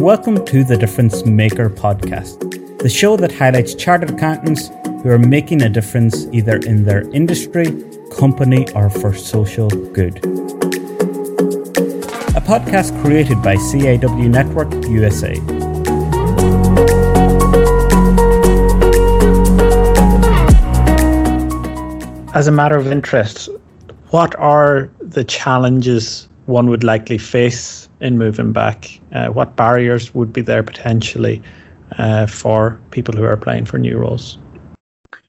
Welcome to the Difference Maker podcast, the show that highlights chartered accountants who are making a difference either in their industry, company, or for social good. A podcast created by CAW Network USA. As a matter of interest, what are the challenges one would likely face in moving back? Uh, what barriers would be there potentially uh, for people who are applying for new roles?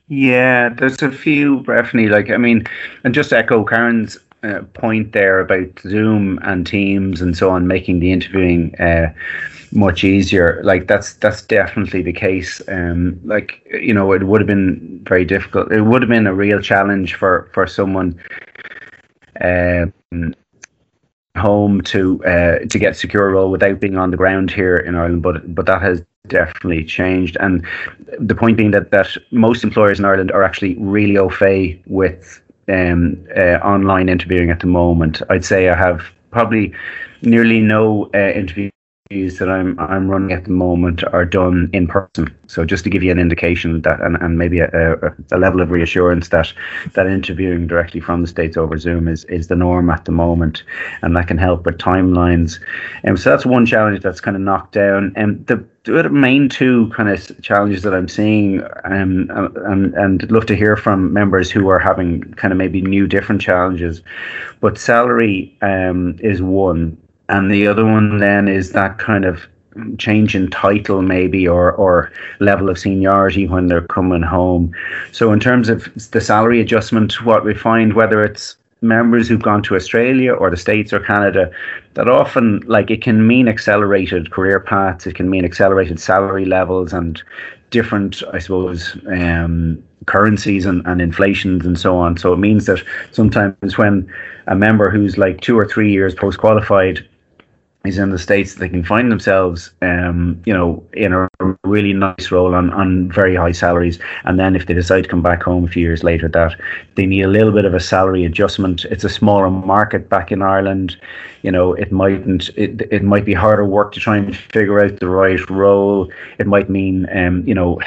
Yeah, there's a few definitely. Like, I mean, and just echo Karin's uh, point there about Zoom and Teams and so on, making the interviewing uh, much easier. Like, that's that's definitely the case. Um, like, you know, it would have been very difficult. It would have been a real challenge for for someone. Um, home to uh, to get secure role without being on the ground here in Ireland, but but that has definitely changed. And the point being that that most employers in Ireland are actually really au fait with um, uh, online interviewing at the moment. I'd say I have probably nearly no uh, interview that I'm I'm running at the moment are done in person. So just to give you an indication that and, and maybe a, a, a, level of reassurance that that interviewing directly from the States over Zoom is, is the norm at the moment and that can help with timelines. And um, so that's one challenge that's kind of knocked down. And the the main two kind of challenges that I'm seeing, um, and and love to hear from members who are having kind of maybe new different challenges, but salary um, is one and the other one then is that kind of change in title maybe or or level of seniority when they're coming home. So in terms of the salary adjustment what we find whether it's members who've gone to Australia or the States or Canada that often like it can mean accelerated career paths it can mean accelerated salary levels and different I suppose um, currencies and, and inflations and so on. So it means that sometimes when a member who's like two or three years post qualified is in the states they can find themselves um, you know in a really nice role on, on very high salaries. And then if they decide to come back home a few years later that they need a little bit of a salary adjustment. It's a smaller market back in Ireland. You know it mightn't it, it might be harder work to try and figure out the right role. It might mean um, you know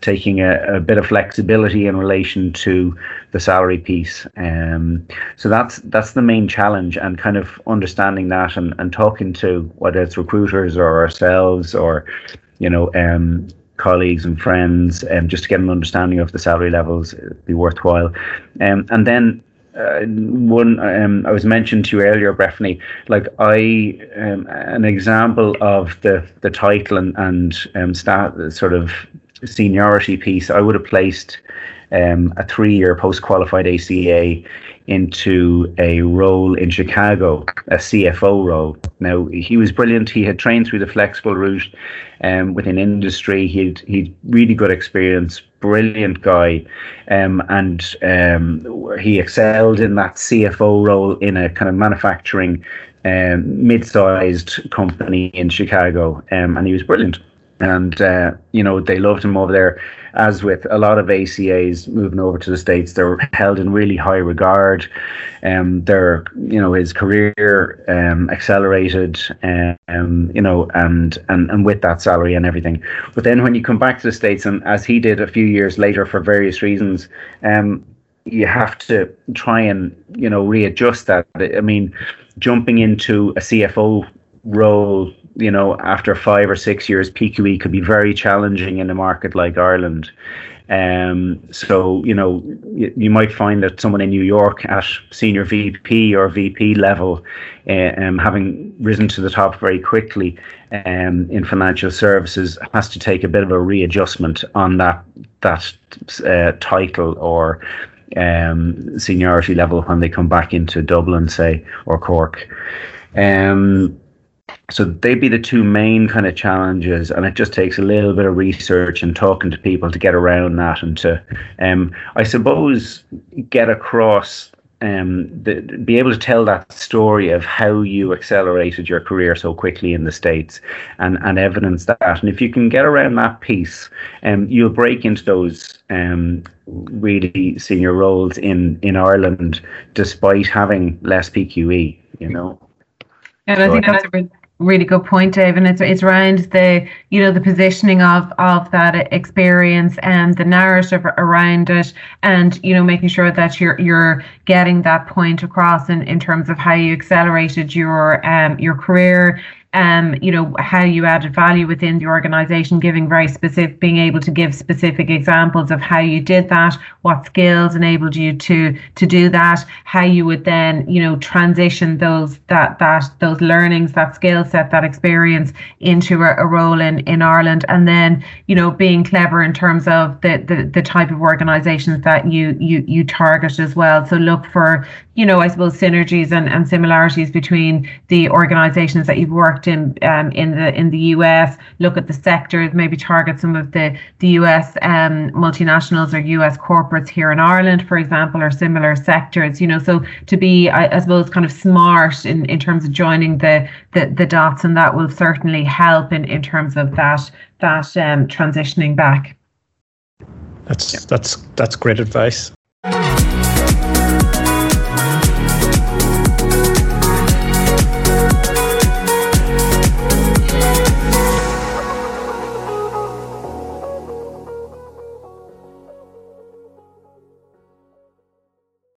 taking a, a, bit of flexibility in relation to the salary piece. Um, so that's that's the main challenge, and kind of understanding that and, and talking to whether it's recruiters or ourselves or you know um, colleagues and friends, um, just to get an understanding of the salary levels, be worthwhile. Um, and then uh, one um, I was mentioned to you earlier, Breiffni. Like I, um, an example of the the title and and um, stat sort of seniority piece, I would have placed um, a three year post qualified ACA into a role in Chicago, a CFO role. Now, he was brilliant. He had trained through the flexible route um, within industry. He'd, he'd really good experience, brilliant guy. Um, and um, he excelled in that CFO role in a kind of manufacturing um, mid sized company in Chicago. Um, and he was brilliant and uh, you know they loved him over there. As with a lot of ACAs moving over to the states, they're held in really high regard. Um, their you know his career um, accelerated, um, you know, and and and with that salary and everything. But then when you come back to the states, and as he did a few years later for various reasons, um, you have to try and you know readjust that. I mean, jumping into a CFO role you know, after five or six years, PQE could be very challenging in a market like Ireland. Um, so, you know, you, you, might find that someone in New York at senior VP or VP level, uh, um, having risen to the top very quickly um, in financial services, has to take a bit of a readjustment on that that uh, title or um, seniority level when they come back into Dublin, say, or Cork. Um, so they'd be the two main kind of challenges and it just takes a little bit of research and talking to people to get around that and to um, i suppose get across um, the, be able to tell that story of how you accelerated your career so quickly in the states and, and evidence that. And if you can get around that piece um, you'll break into those um, really senior roles in, in ireland despite having less pqe you know? And I think that's a really good point, Dave, and it's it's around the you know the positioning of of that experience and the narrative around it, and you know making sure that you're you're getting that point across in, in terms of how you accelerated your um your career um, you know, how you added value within the organization, giving very specific, being able to give specific examples of how you did that, what skills enabled you to to do that, how you would then, you know, transition those that that those learnings, that skill set, that experience into a, a role in in Ireland, and then, you know, being clever in terms of the the, the type of organizations that you you you target as well. So look for, you know, I suppose synergies and, and similarities between the organizations that you've worked in um, in the in the US, look at the sectors, maybe target some of the the US um, multinationals or US corporates here in Ireland, for example, or similar sectors. You know, so to be, I, I suppose, kind of smart in, in terms of joining the, the the dots, and that will certainly help in in terms of that that um, transitioning back. That's that's that's great advice.